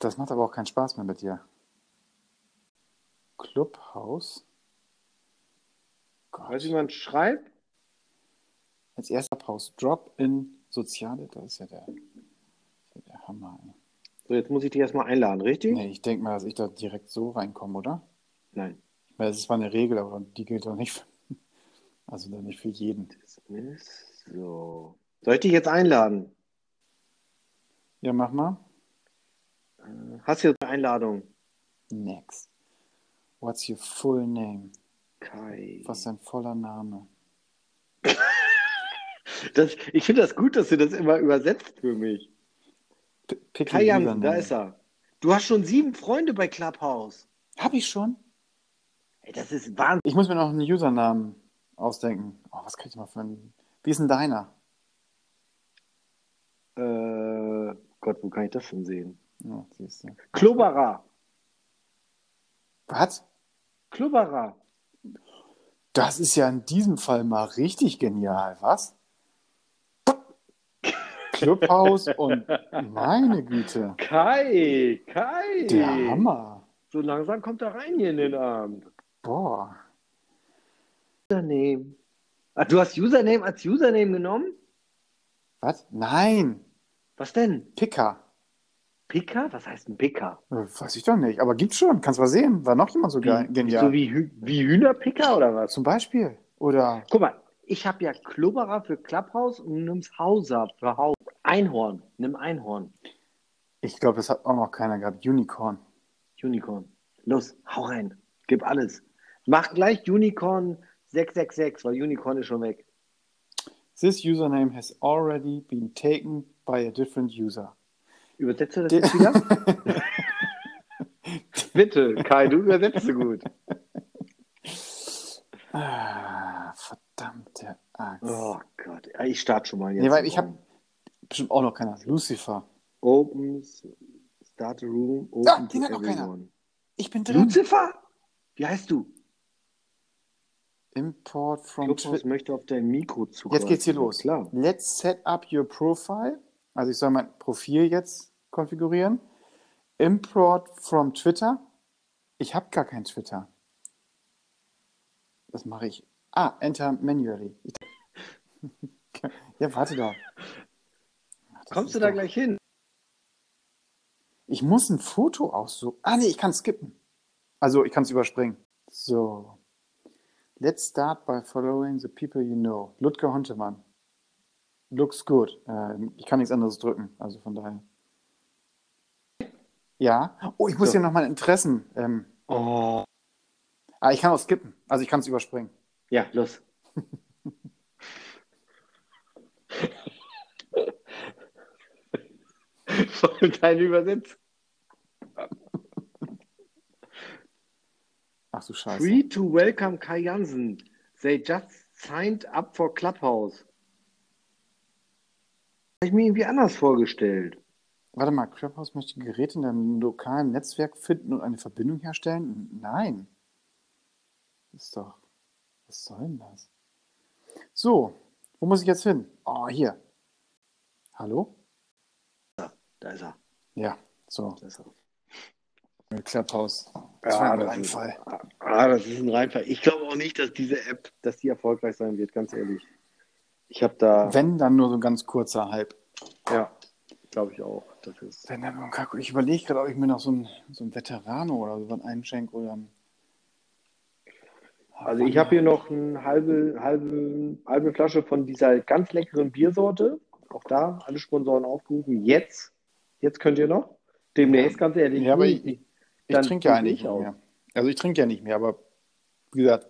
Das macht aber auch keinen Spaß mehr mit dir. Clubhouse. Weißt du, wie man schreibt? Als erster Pause. Drop in Soziale. Das ist ja der, das ist ja der Hammer. Ey. So, jetzt muss ich dich erstmal einladen, richtig? Nee, ich denke mal, dass ich da direkt so reinkomme, oder? Nein. Das ist zwar eine Regel, aber die gilt doch nicht für, also dann nicht für jeden. So. Soll ich dich jetzt einladen? Ja, mach mal. Hast du eine Einladung? Next. What's your full name? Kai. Was ist dein voller Name? Das, ich finde das gut, dass du das immer übersetzt für mich. P Kai Jansen, da ist er. Du hast schon sieben Freunde bei Clubhouse. Hab ich schon? Ey, das ist Wahnsinn. Ich muss mir noch einen Usernamen ausdenken. Oh, was kann ich mal für einen. Wie ist denn deiner? Äh, Gott, wo kann ich das denn sehen? Ja, siehst du. Klubberer. Was? Klubberer. Das ist ja in diesem Fall mal richtig genial, was? Clubhaus und meine Güte, Kai, Kai. der Hammer. So langsam kommt er rein hier in den Abend. Boah. Username. Ah, du hast Username als Username genommen? Was? Nein, Was denn? Picker. Pika? Was heißt ein Pika? Äh, Weiß ich doch nicht, aber gibt's schon. Kannst mal sehen. War noch jemand so Wie, genial. So wie, Hü wie Hühnerpicker oder was? Zum Beispiel. Oder Guck mal, ich habe ja Klubberer für Clubhouse und du nimmst Hauser für Haus. Einhorn. Nimm Einhorn. ich glaube, das hat auch noch keiner gehabt. Unicorn. Unicorn. Los, hau rein. Gib alles. Mach gleich Unicorn 666, weil Unicorn ist schon weg. This username has already been taken by a different user. Übersetze das jetzt wieder? Bitte, Kai, du übersetzt so gut. Ah, verdammte Axt. Oh Gott, ich starte schon mal jetzt. nee, weil ich habe bestimmt auch noch keiner. Lucifer. Open, start a room, open Ja, to den hat noch keiner. Ich bin drin. Lucifer? Wie heißt du? Import from Clubhouse möchte auf dein Mikro zugreifen. Jetzt geht's hier los. Klar. Let's set up your profile. Also ich soll mein Profil jetzt konfigurieren. Import from Twitter. Ich habe gar kein Twitter. Das mache ich. Ah, enter manually. Ja, warte doch. Ach, Kommst du da doch- gleich hin? Ich muss ein Foto aussuchen. Ah, nee, ich kann skippen. Also, ich kann es überspringen. So. Let's start by following the people you know. Ludger Hontemann. Looks good. Ähm, ich kann nichts anderes drücken. Also von daher. Ja. Oh, ich muss So. hier noch meine Interessen. Ähm, Oh. ah, ich kann auch skippen. Also, ich kann es überspringen. Ja, los. Voll dein Übersetz. Ach du Scheiße. Free to welcome Kai Jansen. They just signed up for Clubhouse. Habe ich mir irgendwie anders vorgestellt. Warte mal, Clubhouse möchte Geräte in einem lokalen Netzwerk finden und eine Verbindung herstellen? Nein. Ist doch. Was soll denn das? So, wo muss ich jetzt hin? Oh, hier. Hallo? Da ist er. Ja, so. Da ist er. Clubhouse. Das war ein Reinfall. ah, das ist ein Reinfall. Ich glaube auch nicht, dass diese App, dass die erfolgreich sein wird, ganz ehrlich. Ich habe da, Wenn, dann nur so ein ganz kurzer Hype. ja, glaube ich auch. Das ist, Ich überlege gerade, ob ich mir noch so ein, so ein Veterano oder so was einschenke oder ein. also ich habe hier noch eine halbe, halbe, halbe Flasche von dieser ganz leckeren Biersorte. Auch da alle Sponsoren aufgerufen. Jetzt, jetzt könnt ihr noch. Demnächst, ganz ehrlich. Ja, aber ich, ich, ich trinke ja nicht aus. mehr. Also ich trinke ja nicht mehr, aber wie gesagt,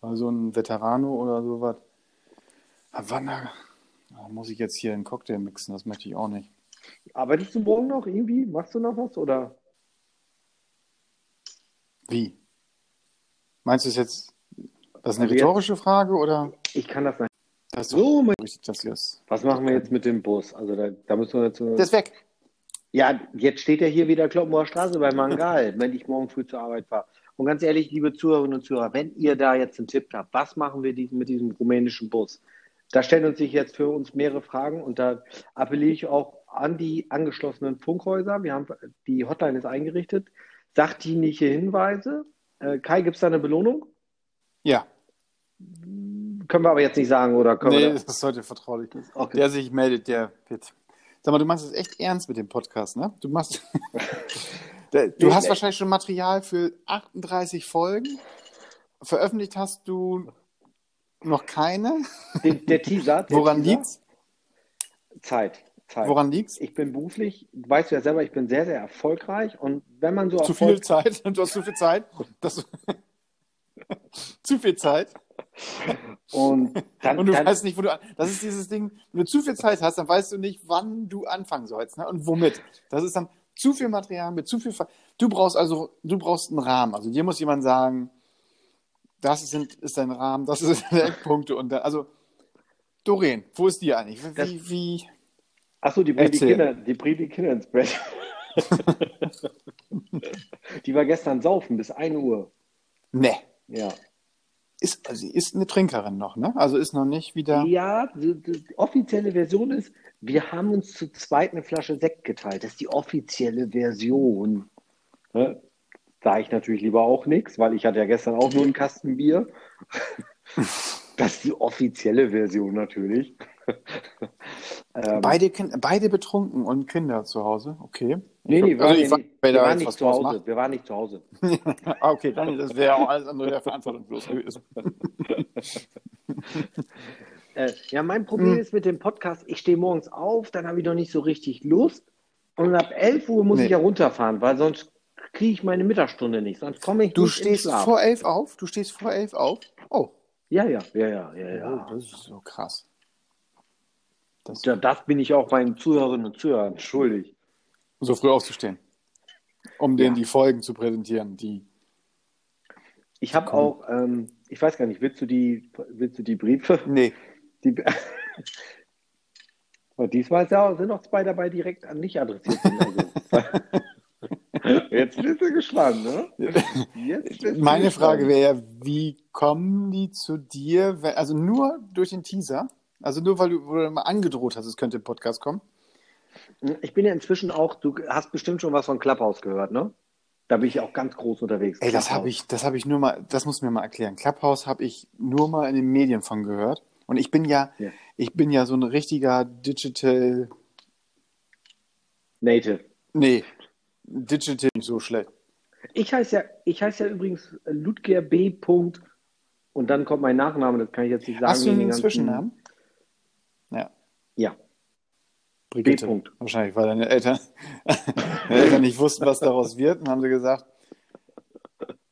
so ein Veterano oder sowas. Havanna, da muss ich jetzt hier einen Cocktail mixen, das möchte ich auch nicht. Arbeitest du morgen noch irgendwie? Machst du noch was? Oder? Wie? Meinst du es jetzt, das ist eine Also jetzt- rhetorische Frage oder? Ich kann das nicht. Das ist So, mein- richtig, ihr es. was machen wir jetzt mit dem Bus? Also da, da müssen wir dazu. Der ist weg. Ja, jetzt steht er hier wieder Kloppenauer Straße bei Mangal, wenn ich morgen früh zur Arbeit fahre. Und ganz ehrlich, liebe Zuhörerinnen und Zuhörer, wenn ihr da jetzt einen Tipp habt, was machen wir diesen, mit diesem rumänischen Bus? Da stellen uns sich jetzt für uns mehrere Fragen und da appelliere ich auch an die angeschlossenen Funkhäuser. Wir haben die Hotline ist eingerichtet. Sachdienliche Hinweise. Äh, Kai, gibt es da eine Belohnung? Ja. Können wir aber jetzt nicht sagen, oder können Nee, das ist heute vertraulich. Okay. Der sich meldet, der wird. Sag mal, du machst es echt ernst mit dem Podcast, ne? Du machst. Du hast wahrscheinlich schon Material für 38 Folgen. Veröffentlicht hast du noch keine. Der, der Teaser. Der Woran Teaser, liegt's? Zeit. Zeit. Woran liegt's? Ich bin beruflich, weißt du ja selber, ich bin sehr, sehr erfolgreich und wenn man so Zu viel Zeit. Du hast zu viel Zeit. Das, zu viel Zeit. und dann, Und du dann weißt nicht, wo du an. Das ist dieses Ding, wenn du zu viel Zeit hast, dann weißt du nicht, wann du anfangen sollst. Ne? Und womit. Das ist dann zu viel Material mit zu viel. Ver du brauchst also, du brauchst einen Rahmen. Also dir muss jemand sagen, das sind, ist dein Rahmen, das sind deine Eckpunkte. Und dann, also, Doreen, wo ist die eigentlich? Wie, Das- wie, wie Achso, die bringt die. Kinder, die bringt die Kinder ins Bett. die war gestern saufen bis 1 Uhr. ne. Ja. Ist, also sie ist eine Trinkerin noch, ne? Also ist noch nicht wieder. Ja, die, die offizielle Version ist, wir haben uns zu zweit eine Flasche Sekt geteilt. Das ist die offizielle Version. Ne? Da ich natürlich lieber auch nichts, weil ich hatte ja gestern auch nur einen Kasten Bier. Das ist die offizielle Version natürlich. ähm, Beide, kind, beide betrunken und Kinder zu Hause, okay. nee, nee, wir Also waren, nicht, wir waren nicht zu Hause. macht. Wir waren nicht zu Hause. Ah, okay, dann, das wäre auch alles andere der verantwortungslos gewesen. Äh, ja, mein Problem Hm. ist mit dem Podcast, ich stehe morgens auf, dann habe ich noch nicht so richtig Lust. Und ab 11 Uhr muss Nee. ich ja runterfahren, weil sonst kriege ich meine Mittagsstunde nicht. Sonst komme ich Du nicht stehst vor elf auf? Du stehst vor elf auf? Oh, Ja, ja, ja, ja, ja, ja. das ist so krass. Das, Ja, das bin ich auch meinen Zuhörerinnen und Zuhörern schuldig. so früh aufzustehen. Um denen Ja. die Folgen zu präsentieren, die. Ich habe auch, ähm, ich weiß gar nicht, willst du die, willst du die Briefe? Nee. Die, und diesmal sind auch zwei dabei direkt an dich adressiert. Also. Jetzt bist du gespannt, ne? Jetzt bist du Meine gespannt. Frage wäre ja, wie kommen die zu dir? Also nur durch den Teaser? Also nur weil du, du mal angedroht hast, es könnte ein Podcast kommen? Ich bin ja inzwischen auch, du hast bestimmt schon was von Clubhouse gehört, ne? Da bin ich auch ganz groß unterwegs. Ey, das habe ich, das habe ich nur mal, das muss mir mal erklären. Clubhouse habe ich nur mal in den Medien von gehört. Und ich bin ja, Ja. ich bin ja so ein richtiger Digital, Native. nee, Digital nicht so schlecht. Ich heiße ja, ich heiße ja übrigens Ludger B. Und dann kommt mein Nachname, das kann ich jetzt nicht sagen. Hast du einen Zwischennamen? Ja, Ja. Brigitte. B. Punkt. Wahrscheinlich, weil deine Eltern, deine Eltern nicht wussten, was daraus wird. Dann haben sie gesagt,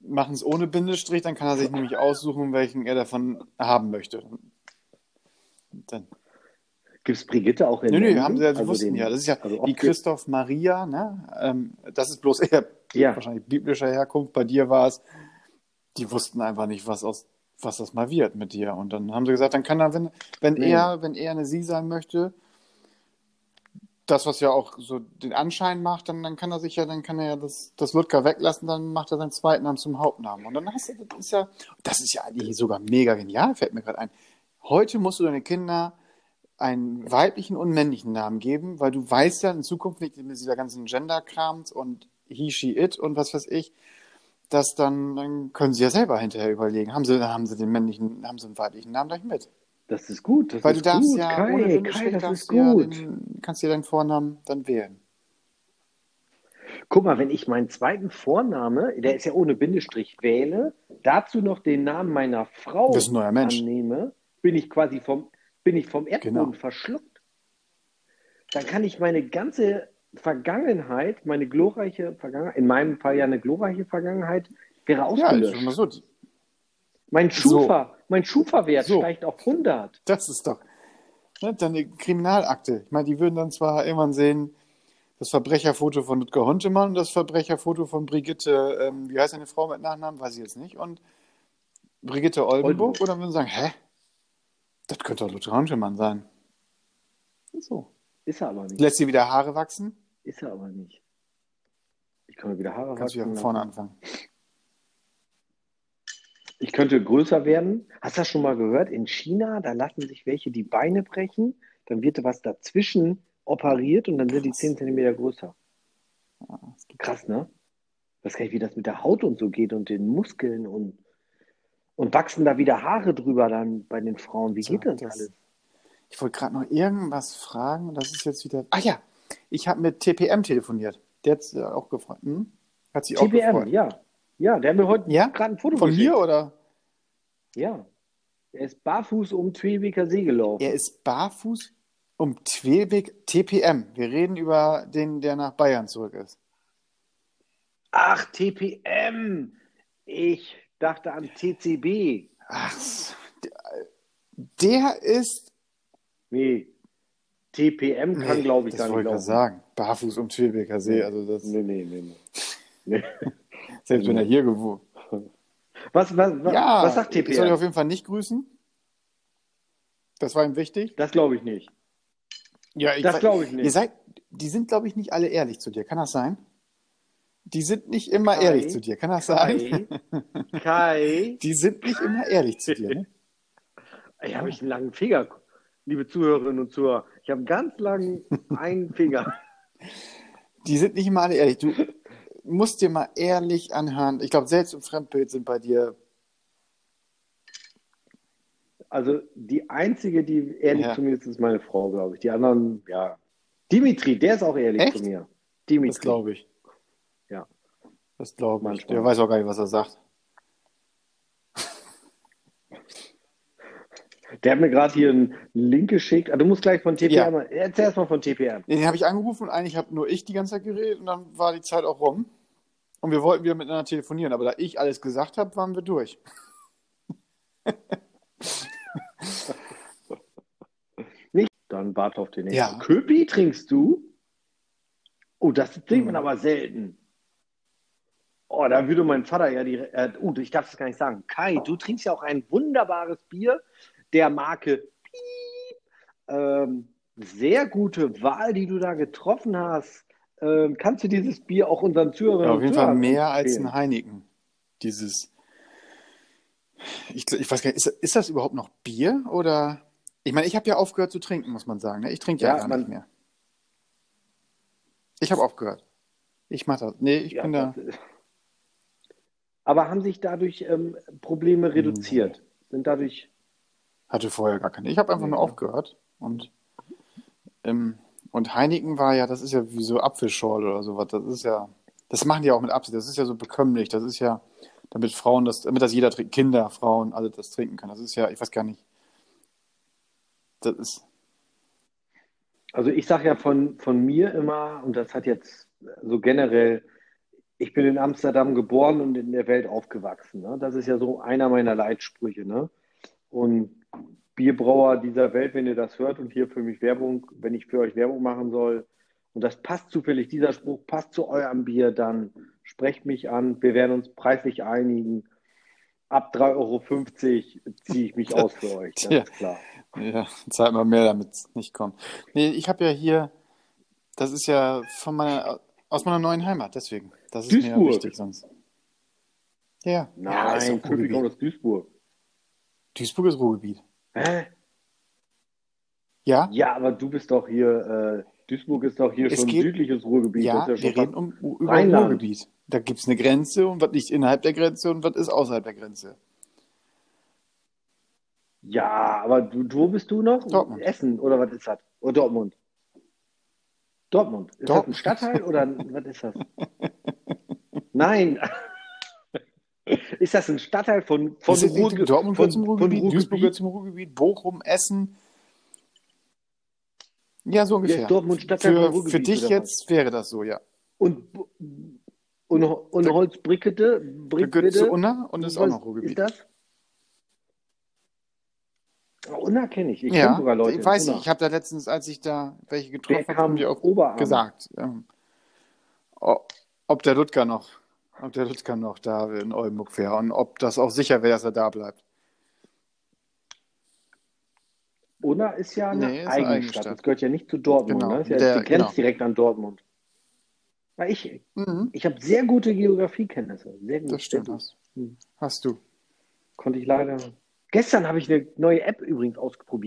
machen es ohne Bindestrich, dann kann er sich nämlich aussuchen, welchen er davon haben möchte. Dann, Gibt es Brigitte auch in nö, nö, Berlin? haben sie, sie Also wussten den- ja. Das ist ja also wie Christoph Maria, ne? Ähm, das ist bloß eher Ja. wahrscheinlich biblischer Herkunft. Bei dir war es, die wussten einfach nicht, was aus was das mal wird mit dir. Und dann haben sie gesagt, dann kann er, wenn, wenn Nee. er, wenn er eine Sie sein möchte, das, was ja auch so den Anschein macht, dann, dann kann er sich ja, dann kann er ja das, das Ludger weglassen, dann macht er seinen zweiten Namen zum Hauptnamen. Und dann hast du, das ist ja, das ist ja eigentlich sogar mega genial, fällt mir gerade ein. Heute musst du deine Kinder einen weiblichen und männlichen Namen geben, weil du weißt ja in Zukunft nicht mit dieser ganzen Gender-Krams und he, she, it und was weiß ich, dass dann, dann können sie ja selber hinterher überlegen, haben sie, haben sie den männlichen, haben sie einen weiblichen Namen gleich mit. Das ist gut. Das Weil ist du darfst gut. ja Kai, ohne Kai, das ist du ja gut. den, kannst dir deinen Vornamen dann wählen. Guck mal, wenn ich meinen zweiten Vorname, der ist ja ohne Bindestrich, wähle, dazu noch den Namen meiner Frau Das ist ein neuer Mensch. annehme, bin ich quasi vom, bin ich vom Erdboden Genau. verschluckt. Dann kann ich meine ganze Vergangenheit, meine glorreiche Vergangenheit, in meinem Fall ja eine glorreiche Vergangenheit, wäre Ja, ausgelöscht. immer so. mein Schufa, mein Schufa-Wert So. steigt auf 100. Das ist doch ne, deine Kriminalakte. Ich meine, die würden dann zwar irgendwann sehen, das Verbrecherfoto von Ludger Hontemann und das Verbrecherfoto von Brigitte, ähm, wie heißt eine Frau mit Nachnamen, weiß ich jetzt nicht, und Brigitte Oldenburg, Oldenburg. oder würden sagen, hä? Das könnte doch Ludger Hontemann sein. So. Ist er aber nicht. Lässt sie wieder Haare wachsen, Ist er aber nicht. Ich kann mir wieder Haare kannst wachsen von vorne anfangen. Ich könnte größer werden. Hast du das schon mal gehört? In China, da lassen sich welche die Beine brechen, dann wird was dazwischen operiert und dann sind die 10 Zentimeter größer. Krass, ne? Ich weiß gar nicht, wie das mit der Haut und so geht und den Muskeln und, und wachsen da wieder Haare drüber dann bei den Frauen. Wie So, geht das, das- alles? Ich wollte gerade noch irgendwas fragen. Das ist jetzt wieder. Ach ja, ich habe mit TPM telefoniert. Der hat sich auch gefreut. Hm? Hat sich auch TPM, gefreut. ja. Ja, der hat mir heute Ja? gerade ein Foto Von geschickt. mir oder? Ja. Er ist barfuß um Tweewicker See gelaufen. Er ist barfuß um Twelweg TPM. Wir reden über den, der nach Bayern zurück ist. Ach, TPM. Ich dachte an TCB. Ach, der, ist. Nee. TPM kann, Nee, glaube ich, das gar nicht ich laufen. sagen. Barfuß um Twelbeker See. Also das, Nee, nee, nee. nee. nee. selbst wenn er hier gewohnt. Was, was, was, Ja, was sagt ich soll TPM? auf jeden Fall nicht grüßen. Das war ihm wichtig. Das glaube ich nicht. Ja, ich Das glaube ich nicht. Ihr seid, die sind, glaube ich, nicht alle ehrlich zu dir. Kann das sein? Die sind nicht immer Kai? ehrlich zu dir. Kann das sein? Kai, Kai, Die sind nicht immer ehrlich zu dir. Ne? ich habe ich einen langen Finger, liebe Zuhörerinnen und Zuhörer. Ich habe einen ganz langen einen Finger. Die sind nicht immer alle ehrlich. Du musst dir mal ehrlich anhören. Ich glaube, Selbst- und Fremdbild sind bei dir. Also die einzige, die ehrlich Ja. zu mir ist, ist meine Frau, glaube ich. Die anderen, ja. Dimitri, der ist auch ehrlich Echt? zu mir. Das Dimitri. glaube ich. Ja. Das glaube ich. Manchmal. Der weiß auch gar nicht, was er sagt. Der hat mir gerade hier einen Link geschickt. Ah, du musst gleich von TPM. Ja. Erzähl erst mal von TPM. Den habe ich angerufen und eigentlich habe nur ich die ganze Zeit geredet und dann war die Zeit auch rum. Und wir wollten wieder miteinander telefonieren, aber da ich alles gesagt habe, waren wir durch. Nicht? Dann warte auf den nächsten. Ja. Köpi trinkst du? Oh, das trinkt man Mhm. aber selten. Oh, da würde mein Vater ja die. Äh, oh, ich darf es gar nicht sagen. Kai, du trinkst ja auch ein wunderbares Bier der Marke Piep. Ähm, sehr gute Wahl, die du da getroffen hast. Ähm, kannst du dieses Bier auch unseren Zuhörern Ja, auf jeden Fall mehr als ein Heineken. Dieses. Ich, ich weiß gar nicht, ist, ist das überhaupt noch Bier oder? Ich meine, ich habe ja aufgehört zu trinken, muss man sagen. Ne? Ich trinke ja, Ja, gar man- nicht mehr. Ich habe aufgehört. Ich mache das. Nee, ich Ja, bin da. Aber haben sich dadurch ähm, Probleme reduziert? Sind dadurch. Hatte vorher gar keine. Ich habe einfach nur aufgehört. Und, ähm, und Heineken war ja, das ist ja wie so Apfelschorle oder sowas. Das ist ja, das machen die auch mit Absicht. Das ist ja so bekömmlich. Das ist ja, damit Frauen das, damit das jeder trinkt, Kinder, Frauen, alle das trinken kann. Das ist ja, ich weiß gar nicht. Das ist, Also ich sage ja von, von mir immer, und das hat jetzt so generell, ich bin in Amsterdam geboren und in der Welt aufgewachsen. Ne? Das ist ja so einer meiner Leitsprüche. Ne? Und Bierbrauer dieser Welt, wenn ihr das hört und hier für mich Werbung, wenn ich für euch Werbung machen soll, und das passt zufällig, dieser Spruch passt zu eurem Bier, dann sprecht mich an, wir werden uns preislich einigen. Ab 3,50 Euro ziehe ich mich aus für euch, das Ja. ist klar. ja, zahlt mal mehr, damit es nicht kommt. Nee, ich habe ja hier, das ist ja von meiner, aus meiner neuen Heimat, deswegen. Das ist mir ja Duisburg. wichtig sonst. Ja, ja, ist Nein, doch Köpi Ruhrgebiet. kommt aus Duisburg. Duisburg ist Ruhrgebiet. Hä? Ja? Ja, aber du bist doch hier, äh, Duisburg ist doch hier Es schon geht- südliches Ruhrgebiet. Ja, wir ja schon reden um, über Rheinland. Ruhrgebiet. Da gibt es eine Grenze und was liegt innerhalb der Grenze und was ist außerhalb der Grenze. Ja, aber du, wo bist du noch? Dortmund. Essen oder was ist das? Oder Dortmund? Dortmund. Ist das ein Dortmund. Stadtteil oder was ist das? Nein. Ist das ein Stadtteil von, von Ist es Ruhr, nicht- Dortmund von, zum von Ruhrgebiet, Duisburg Ruhrgebiet? gehört zum Ruhrgebiet, Bochum, Essen. Ja, so Ja, ungefähr. ist Dortmund Stadtteil für, Ruhrgebiet, für dich oder was? jetzt wäre das so, ja. Und, und, und Holzbrickete? Gehört zu Unna und ist auch noch Ruhrgebiet. Ist das? Ah, Unna kenne ich. Ich ja, kenne sogar Leute. ich weiß nicht. Ich habe da letztens, als ich da welche getroffen habe, haben die auch Oberarm? gesagt, ähm, ob der Ludger noch, ob der Ludger noch da in Oldenburg wäre und ob das auch sicher wäre, dass er da bleibt. Unna ist ja eine Nee, eigene eigene Stadt. Stadt. Das gehört ja nicht zu Dortmund. Genau. Ne? Das ist ja, Der- die grenzt genau. direkt an Dortmund. Weil ich, Mhm, ich habe sehr gute Geografiekenntnisse. Sehr gut. das stimmt. Hast, hast du. Konnte ich leider. Gestern habe ich eine neue App übrigens ausprobiert.